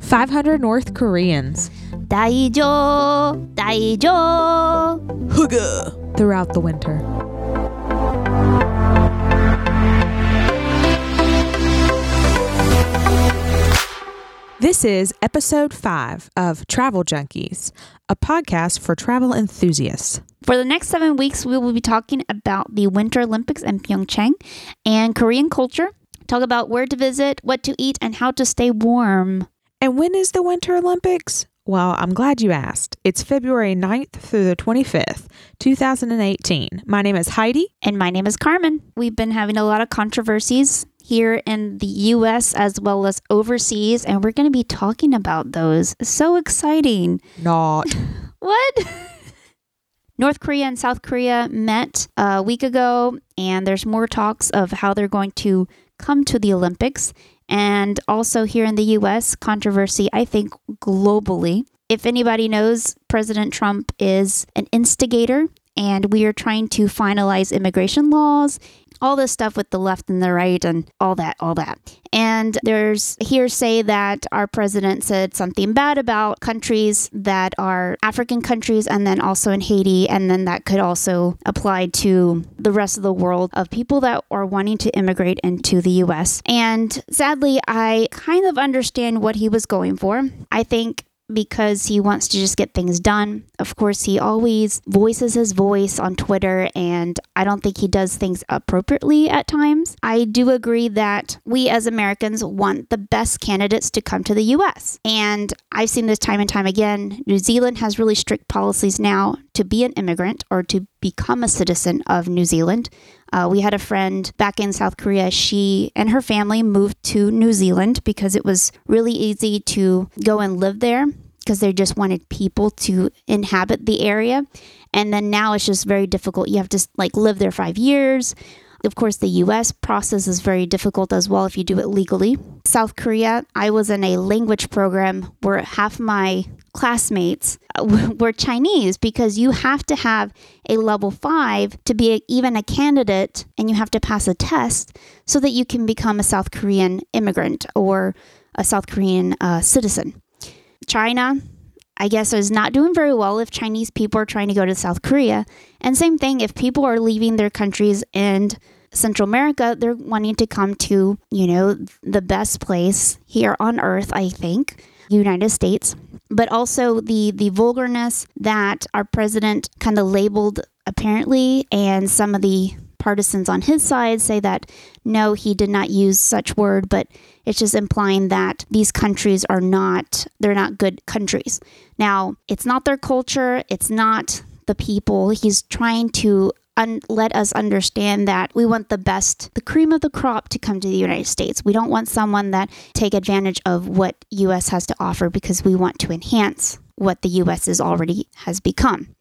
500 North Koreans. Daijo, daijo, Huga. throughout the winter. This is episode five of Travel Junkies, a podcast for travel enthusiasts. For the next seven weeks, we will be talking about the Winter Olympics in Pyeongchang and Korean culture, talk about where to visit, what to eat, and how to stay warm. And when is the Winter Olympics? Well, I'm glad you asked. It's February 9th through the 25th, 2018. My name is Heidi. And my name is Carmen. We've been having a lot of controversies here in the US as well as overseas, and we're going to be talking about those. So exciting. Not. What? North Korea and South Korea met a week ago, and there's more talks of how they're going to come to the Olympics. And also here in the US, controversy, I think, globally. If anybody knows, President Trump is an instigator, and we are trying to finalize immigration laws all this stuff with the left and the right and all that, all that. And there's hearsay that our president said something bad about countries that are African countries and then also in Haiti. And then that could also apply to the rest of the world of people that are wanting to immigrate into the US. And sadly, I kind of understand what he was going for. I think because he wants to just get things done. Of course, he always voices his voice on Twitter, and I don't think he does things appropriately at times. I do agree that we as Americans want the best candidates to come to the US. And I've seen this time and time again. New Zealand has really strict policies now to be an immigrant or to become a citizen of New Zealand. Uh, we had a friend back in South Korea. She and her family moved to New Zealand because it was really easy to go and live there because they just wanted people to inhabit the area. And then now it's just very difficult. You have to like live there five years. Of course, the US process is very difficult as well if you do it legally. South Korea, I was in a language program where half my classmates were Chinese because you have to have a level five to be a, even a candidate and you have to pass a test so that you can become a South Korean immigrant or a South Korean uh, citizen. China, I guess, is not doing very well if Chinese people are trying to go to South Korea. And same thing, if people are leaving their countries and Central America, they're wanting to come to, you know, the best place here on earth, I think, United States. But also the the vulgarness that our president kind of labeled apparently and some of the partisans on his side say that no, he did not use such word, but it's just implying that these countries are not they're not good countries. Now, it's not their culture, it's not the people. He's trying to un- let us understand that we want the best, the cream of the crop to come to the United States. We don't want someone that take advantage of what US has to offer because we want to enhance what the US is already has become.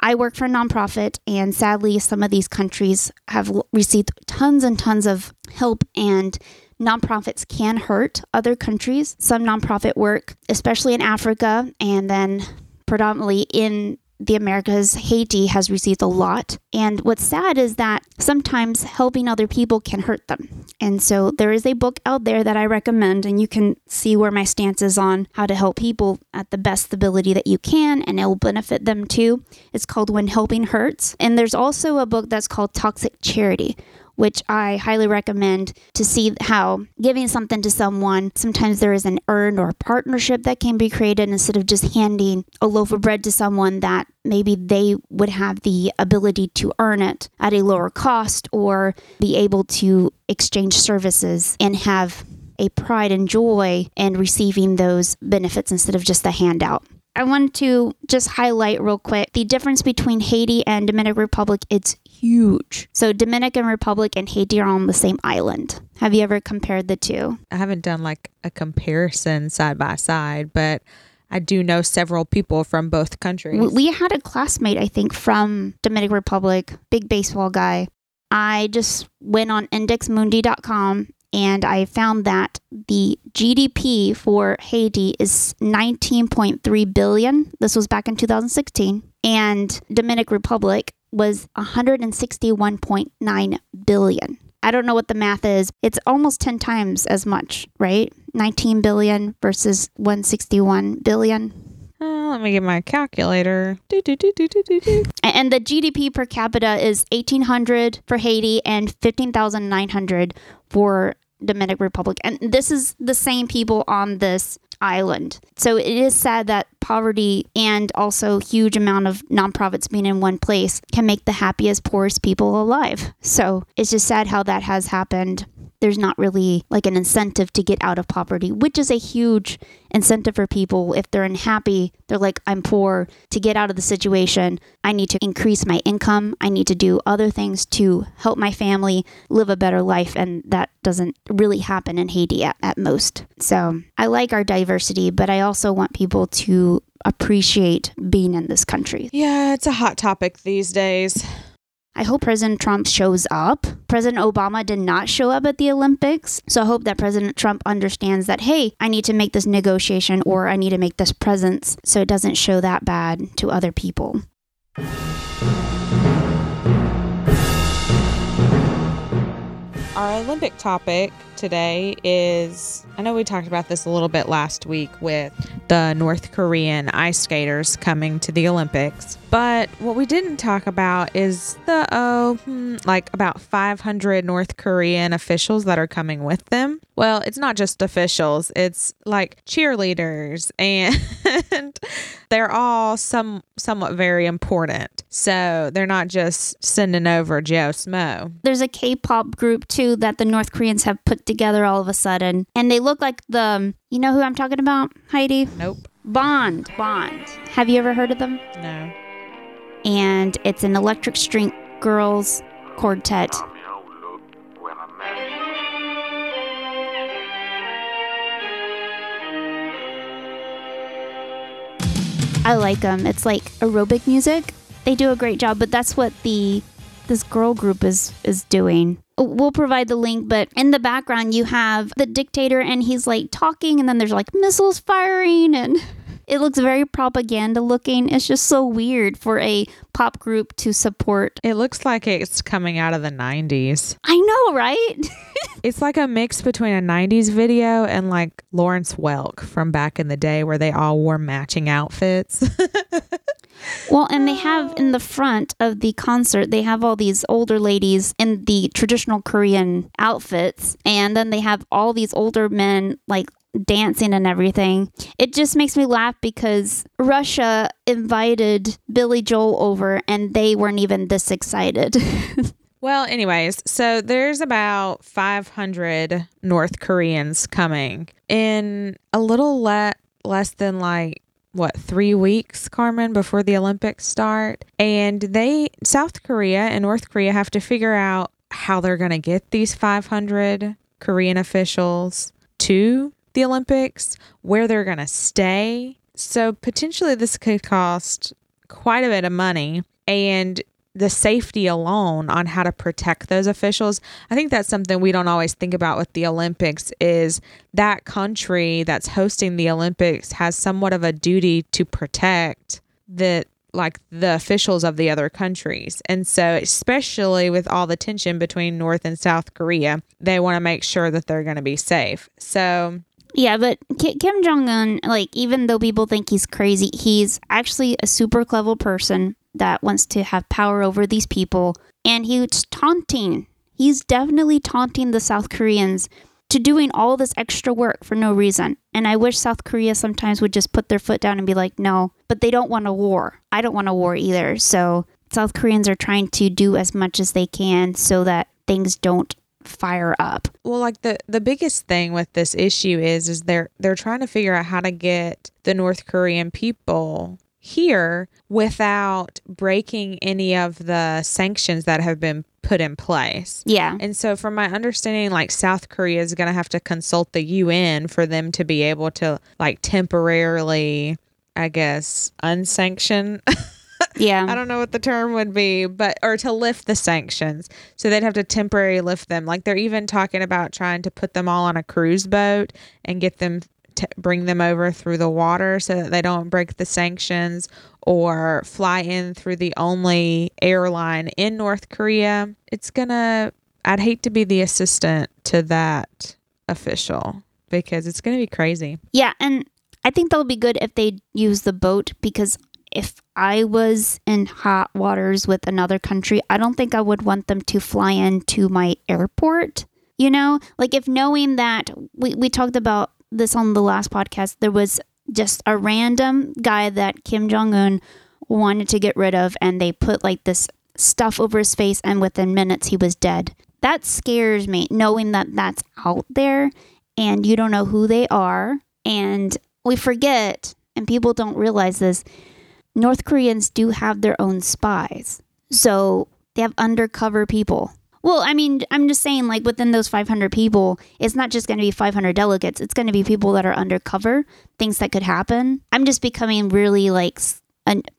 I work for a nonprofit, and sadly, some of these countries have received tons and tons of help, and nonprofits can hurt other countries. Some nonprofit work, especially in Africa, and then predominantly in the Americas, Haiti has received a lot. And what's sad is that sometimes helping other people can hurt them. And so there is a book out there that I recommend, and you can see where my stance is on how to help people at the best ability that you can, and it will benefit them too. It's called When Helping Hurts. And there's also a book that's called Toxic Charity, which I highly recommend to see how giving something to someone, sometimes there is an earned or partnership that can be created instead of just handing a loaf of bread to someone that maybe they would have the ability to earn it at a lower cost or be able to exchange services and have a pride and joy in receiving those benefits instead of just a handout. I want to just highlight real quick the difference between Haiti and Dominican Republic. It's huge. So Dominican Republic and Haiti are on the same island. Have you ever compared the two? I haven't done like a comparison side by side, but I do know several people from both countries. We- We had a classmate, I think, from Dominican Republic, big baseball guy. I just went on indexmundi.com and I found that the GDP for Haiti is 19.3 billion. This was back in 2016. And Dominican Republic was 161.9 billion. I don't know what the math is. It's almost 10 times as much, right? 19 billion versus 161 billion. Uh, let me get my calculator. Do, do, do. And the GDP per capita is 1800 for Haiti and 15,900 for Dominican Republic. And this is the same people on this island. So it is sad that poverty and also huge amount of nonprofits being in one place can make the happiest poorest people alive. So it's just sad how that has happened. There's not really like an incentive to get out of poverty, which is a huge incentive for people. If they're unhappy, they're like, I'm poor. To get out of the situation, I need to increase my income. I need to do other things to help my family live a better life. And that doesn't really happen in Haiti at, at most. So I like our diversity, but I also want people to appreciate being in this country. Yeah, it's a hot topic these days. I hope President Trump shows up. President Obama did not show up at the Olympics. So I hope that President Trump understands that, hey, I need to make this negotiation or I need to make this presence so it doesn't show that bad to other people. Our Olympic topic today is I know we talked about this a little bit last week with the North Korean ice skaters coming to the Olympics. But what we didn't talk about is the oh, hmm, like about 500 North Korean officials that are coming with them. Well, it's not just officials, it's like cheerleaders and they're all some somewhat very important. So, they're not just sending over Joe Smo. There's a K-pop group too that the North Koreans have put together all of a sudden, and they look like the you know who I'm talking about, Heidi? Nope. Bond. Bond. Have you ever heard of them? No. And it's an Electric String Girls quartet. I like them. It's like aerobic music. They do a great job, but that's what the this girl group is is doing. We'll provide the link, but in the background you have the dictator and he's like talking and then there's like missiles firing and it looks very propaganda looking. It's just so weird for a pop group to support. It looks like it's coming out of the 90s. I know, right? It's like a mix between a 90s video and like Lawrence Welk from back in the day where they all wore matching outfits. Well, and they have in the front of the concert, they have all these older ladies in the traditional Korean outfits, and then they have all these older men like dancing and everything. It just makes me laugh because Russia invited Billy Joel over and they weren't even this excited. well, anyways, so there's about 500 North Koreans coming in a little le- less than like what three weeks carmen before the olympics start and they south korea and north korea have to figure out how they're going to get these 500 korean officials to the olympics where they're going to stay. So potentially this could cost quite a bit of money and the safety alone on how to protect those officials. I think that's something we don't always think about with the olympics is that country that's hosting the olympics has somewhat of a duty to protect the like the officials of the other countries. And so especially with all the tension between north and south korea they want to make sure that they're going to be safe. So yeah, but Kim Jong Un, like, even though people think he's crazy, he's actually a super clever person that wants to have power over these people. And he's taunting. He's definitely taunting the South Koreans to doing all this extra work for no reason. And I wish South Korea sometimes would just put their foot down and be like, no, but they don't want a war. I don't want a war either. So South Koreans are trying to do as much as they can so that things don't fire up. Well, like the the biggest thing with this issue is is they're they're trying to figure out how to get the North Korean people here without breaking any of the sanctions that have been put in place. Yeah. And so from my understanding like South Korea is going to have to consult the UN for them to be able to like temporarily I guess unsanction Yeah. I don't know what the term would be, but or to lift the sanctions. So they'd have to temporarily lift them. Like they're even talking about trying to put them all on a cruise boat and get them to bring them over through the water so that they don't break the sanctions or fly in through the only airline in North Korea. It's going to I'd hate to be the assistant to that official because it's going to be crazy. Yeah, and I think that'll be good if they use the boat because if I was in hot waters with another country, I don't think I would want them to fly into my airport. You know, like if knowing that we, we talked about this on the last podcast, there was just a random guy that Kim Jong un wanted to get rid of, and they put like this stuff over his face, and within minutes he was dead. That scares me, knowing that that's out there and you don't know who they are. And we forget, and people don't realize this North Koreans do have their own spies. So they have undercover people. Well, I mean, I'm just saying, like within those 500 people, it's not just going to be 500 delegates. It's going to be people that are undercover, things that could happen. I'm just becoming really like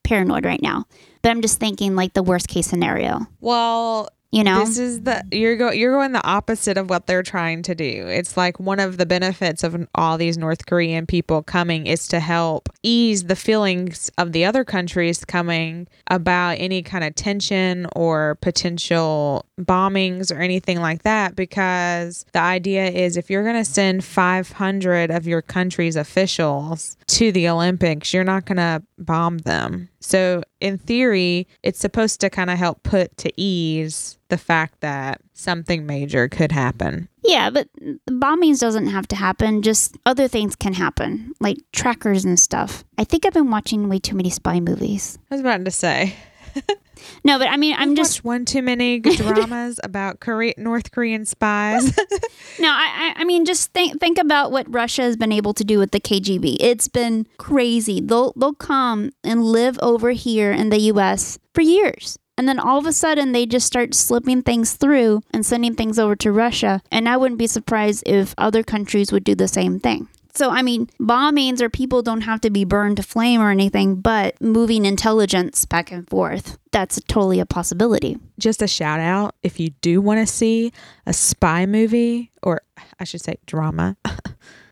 paranoid right now. But I'm just thinking like the worst case scenario. Well, you know? This is the you're go you're going the opposite of what they're trying to do. It's like one of the benefits of all these north korean people coming is to help ease the feelings of the other countries coming about any kind of tension or potential bombings or anything like that because the idea is if you're going to send 500 of your country's officials to the olympics you're not going to bomb them so, in theory, it's supposed to kind of help put to ease the fact that something major could happen. Yeah, but bombings doesn't have to happen. Just other things can happen, like trackers and stuff. I think I've been watching way too many spy movies. I was about to say. No, but I mean, I'm just one too many dramas about Korea, North Korean spies. no, I, I mean, just think think about what Russia has been able to do with the KGB. It's been crazy. They'll they'll come and live over here in the U.S. for years. And then all of a sudden, they just start slipping things through and sending things over to Russia. And I wouldn't be surprised if other countries would do the same thing. So, I mean, bombings or people don't have to be burned to flame or anything, but moving intelligence back and forth, that's totally a possibility. Just a shout out if you do want to see a spy movie, or I should say drama.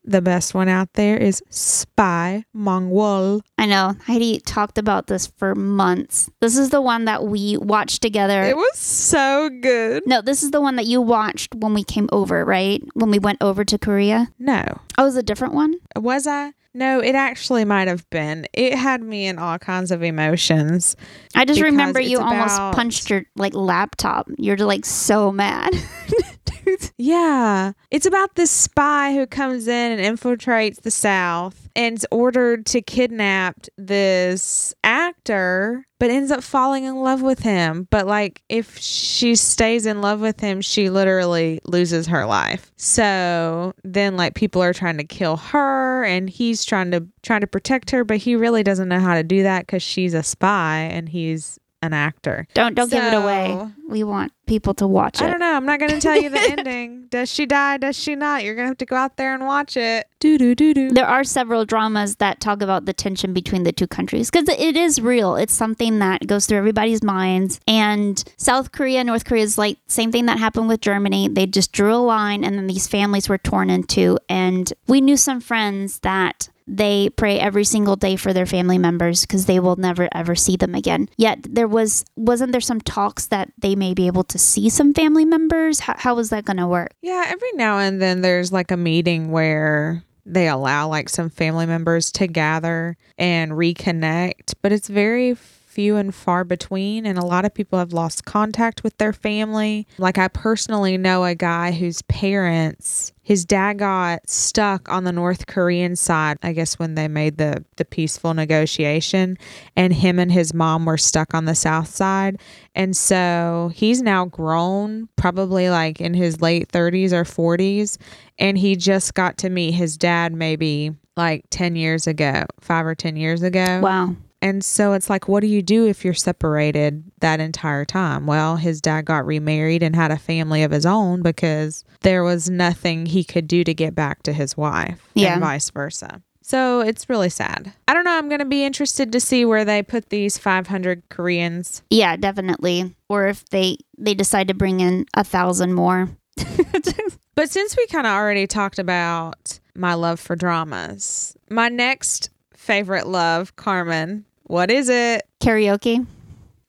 The best one out there is Spy Myung-wol. I know. Heidi talked about this for months. This is the one that we watched together. It was so good. No, this is the one that you watched when we came over, right? When we went over to Korea? No. Oh, it was a different one? Was I? No, it actually might have been. It had me in all kinds of emotions. I just remember you almost punched your like laptop. You're like so mad. yeah. It's about this spy who comes in and infiltrates the South and's ordered to kidnap this actor but ends up falling in love with him. But like if she stays in love with him, she literally loses her life. So then like people are trying to kill her and he's trying to trying to protect her, but he really doesn't know how to do that cuz she's a spy and he's an actor. Don't don't so, give it away. We want people to watch it. I don't know. I'm not going to tell you the ending. Does she die? Does she not? You're going to have to go out there and watch it. Do do do do. There are several dramas that talk about the tension between the two countries because it is real. It's something that goes through everybody's minds. And South Korea, North Korea is like same thing that happened with Germany. They just drew a line, and then these families were torn into. And we knew some friends that they pray every single day for their family members because they will never ever see them again. Yet there was wasn't there some talks that they may be able to see some family members? How, how is that going to work? Yeah, every now and then there's like a meeting where they allow like some family members to gather and reconnect, but it's very few and far between, and a lot of people have lost contact with their family. Like, I personally know a guy whose parents, his dad got stuck on the North Korean side, I guess, when they made the, the peaceful negotiation, and him and his mom were stuck on the South side. And so he's now grown, probably like in his late 30s or 40s, and he just got to meet his dad maybe like 10 years ago, five or 10 years ago. Wow. And so it's like, what do you do if you're separated that entire time? Well, his dad got remarried and had a family of his own because there was nothing he could do to get back to his wife yeah. and vice versa. So it's really sad. I don't know. I'm going to be interested to see where they put these 500 Koreans. Yeah, definitely. Or if they they decide to bring in a thousand more. but since we kind of already talked about my love for dramas, my next favorite love, Carmen, what is it? Karaoke.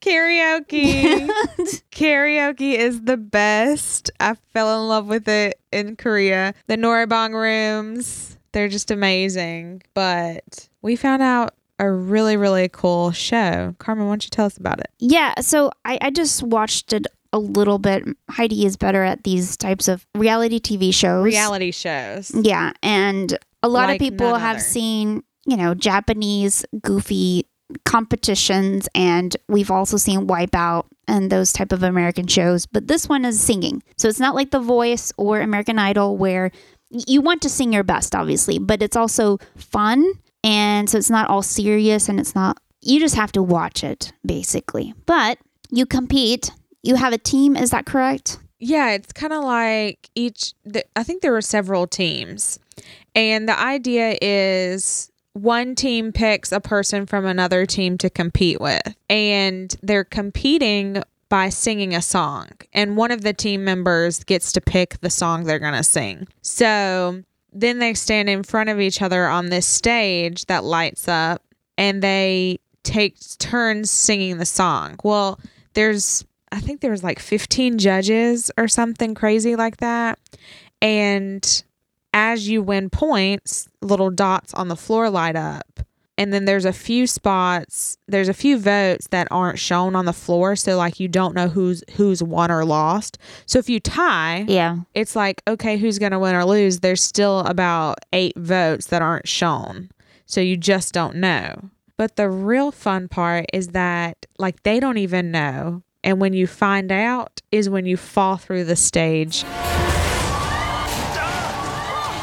Karaoke. Karaoke is the best. I fell in love with it in Korea. The Noraebang rooms, they're just amazing. But we found out a really, really cool show. Carmen, why don't you tell us about it? Yeah, so I, I just watched it a little bit. Heidi is better at these types of reality TV shows. Reality shows. Yeah, and a lot Like of people have other. seen, you know, Japanese goofy competitions and we've also seen Wipeout and those type of American shows, but this one is singing. So it's not like The Voice or American Idol where you want to sing your best obviously, but it's also fun and so it's not all serious and it's not you just have to watch it basically. But you compete, you have a team, is that correct? Yeah, it's kind of like each. The, I think there were several teams, and the idea is one team picks a person from another team to compete with, and they're competing by singing a song, and one of the team members gets to pick the song they're gonna sing. So then they stand in front of each other on this stage that lights up, and they take turns singing the song. Well, there's I think there was like 15 judges or something crazy like that. And as you win points, little dots on the floor light up. And then there's a few spots, there's a few votes that aren't shown on the floor, so like you don't know who's who's won or lost. So if you tie, Yeah. it's like okay, who's going to win or lose? There's still about 8 votes that aren't shown. So you just don't know. But the real fun part is that like they don't even know. And when you find out is when you fall through the stage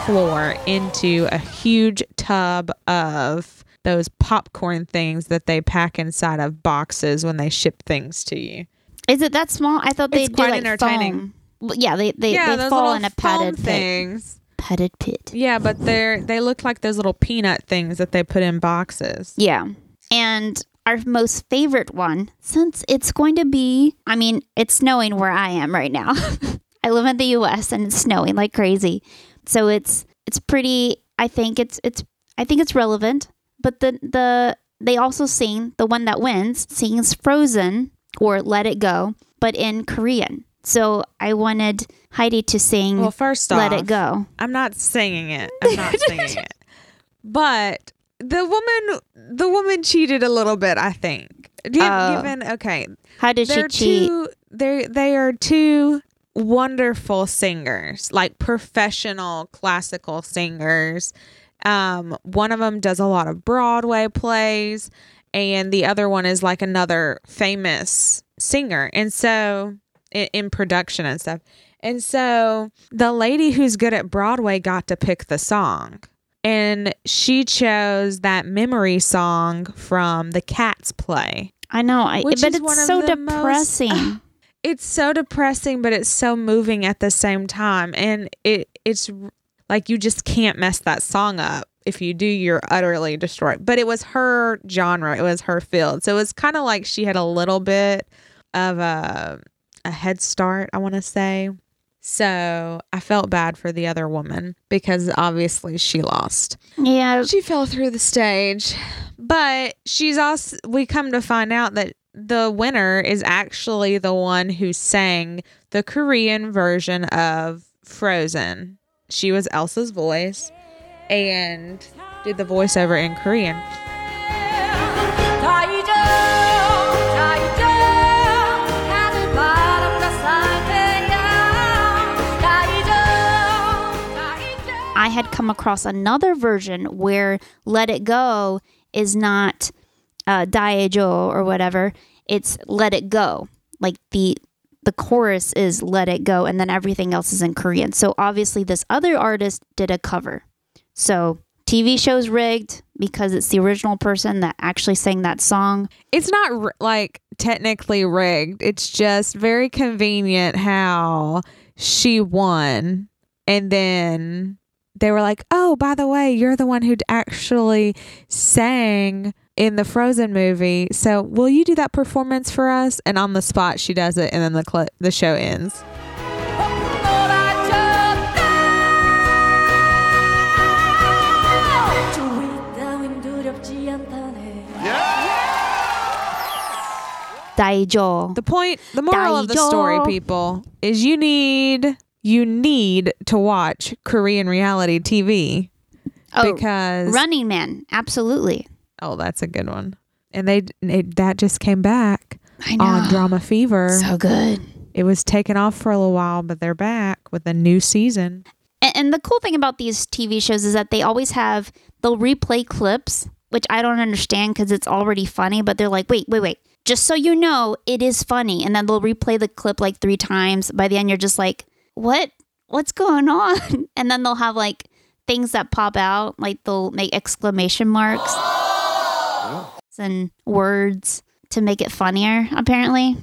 floor into a huge tub of those popcorn things that they pack inside of boxes when they ship things to you. Is it that small? I thought they do quite like entertaining. foam. Yeah, they they, yeah, they fall in a padded pit. things. Padded pit. Yeah, but they're they look like those little peanut things that they put in boxes. Yeah. And our most favorite one, since it's going to be, I mean, it's snowing where I am right now. I live in the US and it's snowing like crazy. So it's it's pretty I think it's it's I think it's relevant, but the the they also sing the one that wins sings Frozen or Let It Go, but in Korean. So I wanted Heidi to sing Well, first off, Let It Go. I'm not singing it. I'm not singing it. But the woman, the woman cheated a little bit. I think. Gi- Oh. Given okay, How did she cheat? two. They they are two wonderful singers, like professional classical singers. Um, one of them does a lot of Broadway plays, and the other one is like another famous singer. And so, in, in production and stuff. And so, the lady who's good at Broadway got to pick the song. And she chose that memory song from the Cats play. I know, I, but is one it's so the most- depressing. it's so depressing but it's so moving at the same time. And it it's like you just can't mess that song up if you do you're utterly destroyed. But it was her genre it was her field. So it was kind of like she had a little bit of a a head start i want to say. So i felt bad for the other woman because obviously she lost. Yeah, she fell through the stage. But she's also we come to find out that the winner is actually the one who sang the Korean version of Frozen. She was Elsa's voice and did the voiceover in Korean. I had come across another version where Let It Go is not uh, Daejo or whatever. It's Let It Go. Like the the chorus is Let It Go, and then everything else is in Korean. So obviously, this other artist did a cover. So TV show's rigged because it's the original person that actually sang that song. it's not r- like technically rigged it's just very convenient how she won and then they were like oh by the way you're the one who actually sang in the Frozen movie. So, will you do that performance for us? And on the spot, she does it, and then the cl- the show ends. The point, the moral of the story, people, is you need you need to watch Korean reality TV. Oh, because Running Man, absolutely oh, that's a good one. And they it, that just came back on Drama Fever. So good. it was taken off for a little while, but they're back with a new season. And, and the cool thing about these TV shows is that they always have, they'll replay clips, which I don't understand because it's already funny, but they're like, wait, wait, wait. Just so you know, it is funny. And then they'll replay the clip like three times. By the end, you're just like, what? What's going on? And then they'll have like things that pop out, like they'll make exclamation marks and words to make it funnier, apparently.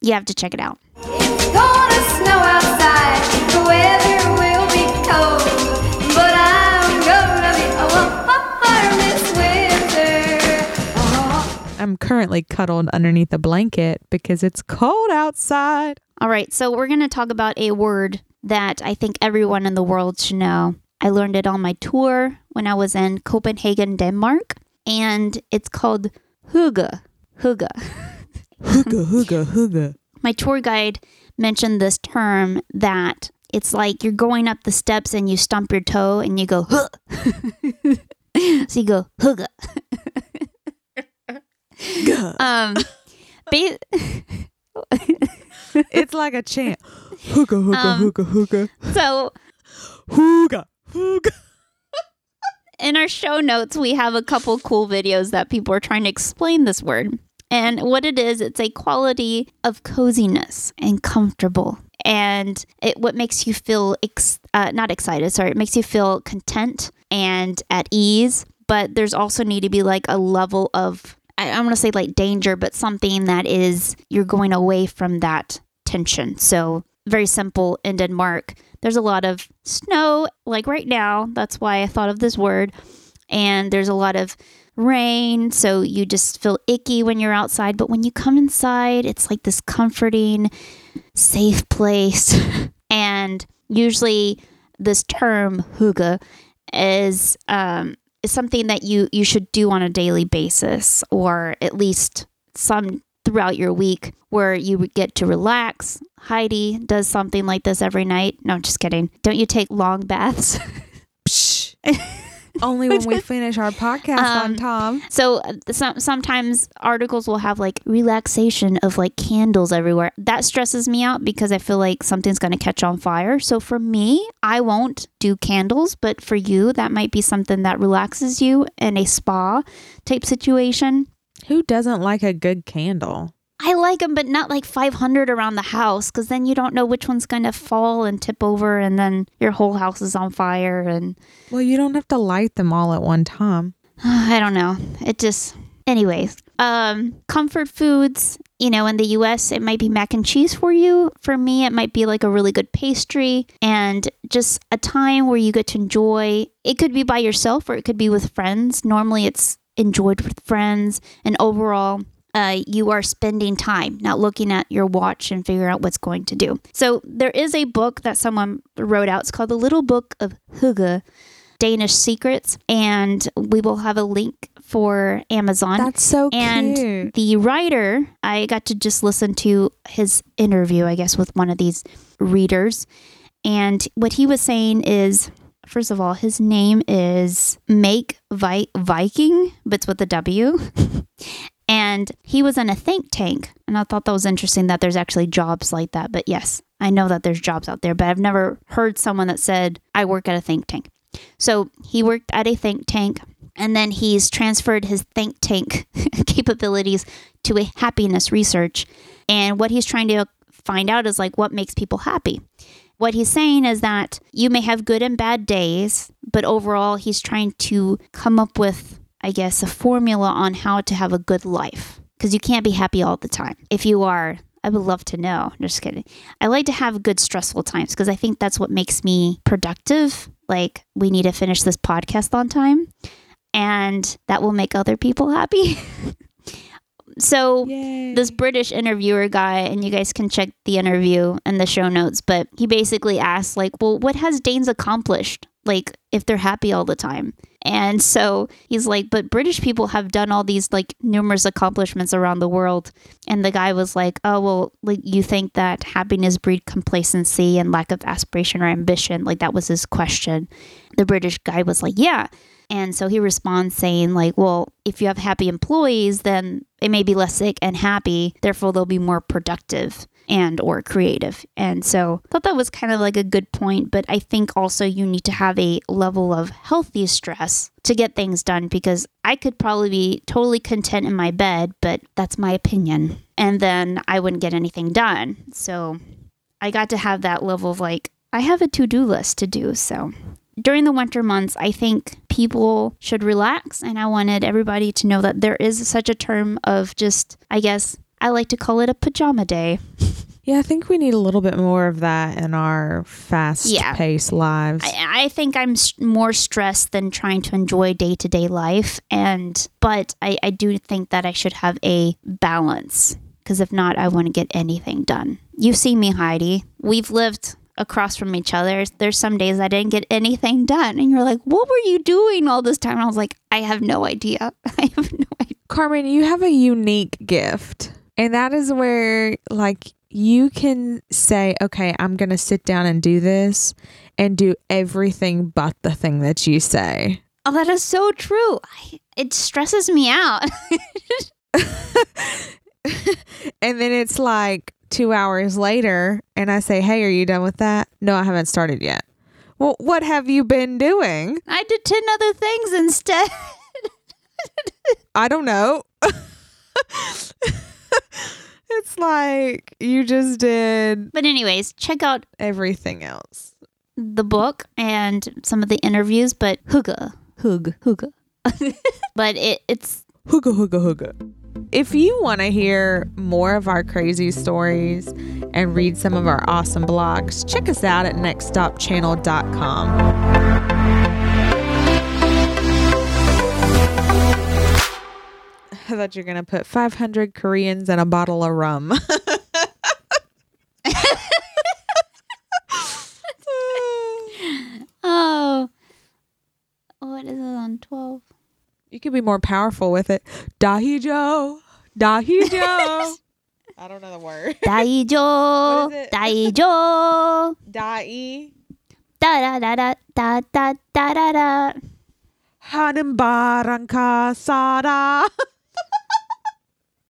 You have to check it out. It's gonna snow outside. The weather will be cold, but I'm gonna be a warm this winter. Oh. I'm currently cuddled underneath a blanket because it's cold outside. All right, so we're going to talk about a word that I think everyone in the world should know. I learned it on my tour when I was in Copenhagen, Denmark, and it's called hygge. Hygge. Hooga, hooga, hooga. My tour guide mentioned this term that it's like you're going up the steps and you stump your toe and you go, huh. so you go, hygge. um, ba- It's like a chant. Hooga, hooga, Um, hooga, hooga. so Hooga, hooga. In our show notes, we have a couple cool videos that people are trying to explain this word. And what it is, it's a quality of coziness and comfortable. And it what makes you feel ex- uh, not excited, sorry, it makes you feel content and at ease. But there's also need to be like a level of I, I want to say like danger, but something that is you're going away from that tension. So very simple in Denmark. There's a lot of snow, like right now. That's why I thought of this word. And there's a lot of rain, so you just feel icky when you're outside. But when you come inside, it's like this comforting, safe place. and usually, this term "huga" is um, is something that you you should do on a daily basis, or at least some throughout your week, where you get to relax. Heidi does something like this every night. No, I'm just kidding. Don't you take long baths? Only when we finish our podcast on Um, Tom. So some, sometimes articles will have like relaxation of like candles everywhere. That stresses me out because I feel like something's going to catch on fire. So for me, I won't do candles, but for you, that might be something that relaxes you in a spa type situation. Who doesn't like a good candle? I like them, but not like 500 around the house because then you don't know which one's going to fall and tip over, and then your whole house is on fire. And Well, you don't have to light them all at one time. I don't know. It just, anyways, um, comfort foods. You know, in the U.S., it might be mac and cheese for you. For me, it might be like a really good pastry and just a time where you get to enjoy. It could be by yourself or it could be with friends. Normally, it's enjoyed with friends, and overall, uh, you are spending time, not looking at your watch and figuring out what's going to do. So there is a book that someone wrote out. It's called The Little Book of Hygge, Danish Secrets, and we will have a link for Amazon. That's so and cute. the writer, I got to just listen to his interview, I guess, with one of these readers. And what he was saying is, first of all, his name is Meik Vi- Viking, but it's with a W. and he was in a think tank. And I thought that was interesting that there's actually jobs like that. But yes, I know that there's jobs out there, but I've never heard someone that said, I work at a think tank. So he worked at a think tank and then he's transferred his think tank capabilities to a happiness research. And what he's trying to find out is like what makes people happy. What he's saying is that you may have good and bad days, but overall, he's trying to come up with, I guess, a formula on how to have a good life. Because you can't be happy all the time. If you are, I would love to know. I'm Just kidding. I like to have good stressful times because I think that's what makes me productive. Like, we need to finish this podcast on time, and that will make other people happy. so, Yay. this British interviewer guy, and you guys can check the interview in the show notes, but he basically asked, like, well, what has Danes accomplished? like if they're happy all the time. And so he's like, but British people have done all these like numerous accomplishments around the world. And the guy was like, oh, well, like you think that happiness breed complacency and lack of aspiration or ambition? Like that was his question. The British guy was like, yeah. And so he responds saying, like, well, if you have happy employees, then they may be less sick and happy. Therefore, they'll be more productive and or creative. And so I thought that was kind of like a good point, but I think also you need to have a level of healthy stress to get things done because I could probably be totally content in my bed, but that's my opinion. And then I wouldn't get anything done. So I got to have that level of like, I have a to do list to do. So during the winter months, I think people should relax. And I wanted everybody to know that there is such a term of just, I guess, I like to call it a pajama day. Yeah, I think we need a little bit more of that in our fast Yeah. paced lives. I, I think I'm more stressed than trying to enjoy day to day life. And, but I, I do think that I should have a balance because if not, I wouldn't get anything done. You see me, Heidi. We've lived across from each other. There's some days I didn't get anything done. And you're like, what were you doing all this time? And I was like, I have no idea. I have no idea. Carmen, you have a unique gift. And that is where, like, you can say, okay, I'm going to sit down and do this and do everything but the thing that you say. Oh, that is so true. I, it stresses me out. And then it's like two hours later, and I say, hey, are you done with that? No, I haven't started yet. Well, what have you been doing? I did 10 other things instead. I don't know. it's like you just did But, anyways, check out everything else. the book and some of the interviews, but Huga. Hug. Huga. but it, it's Hooga, hooga, hooga. If you want to hear more of our crazy stories and read some of our awesome blogs, check us out at nextstopchannel.com. I thought you were going to put 500 Koreans and a bottle of rum. oh, what is it on twelve? You could be more powerful with it. Dahijo. Dahijo. I don't know the word. Daijo, What is? Daijo, Dai. da da da da da da da da da. Hanim barang kasada.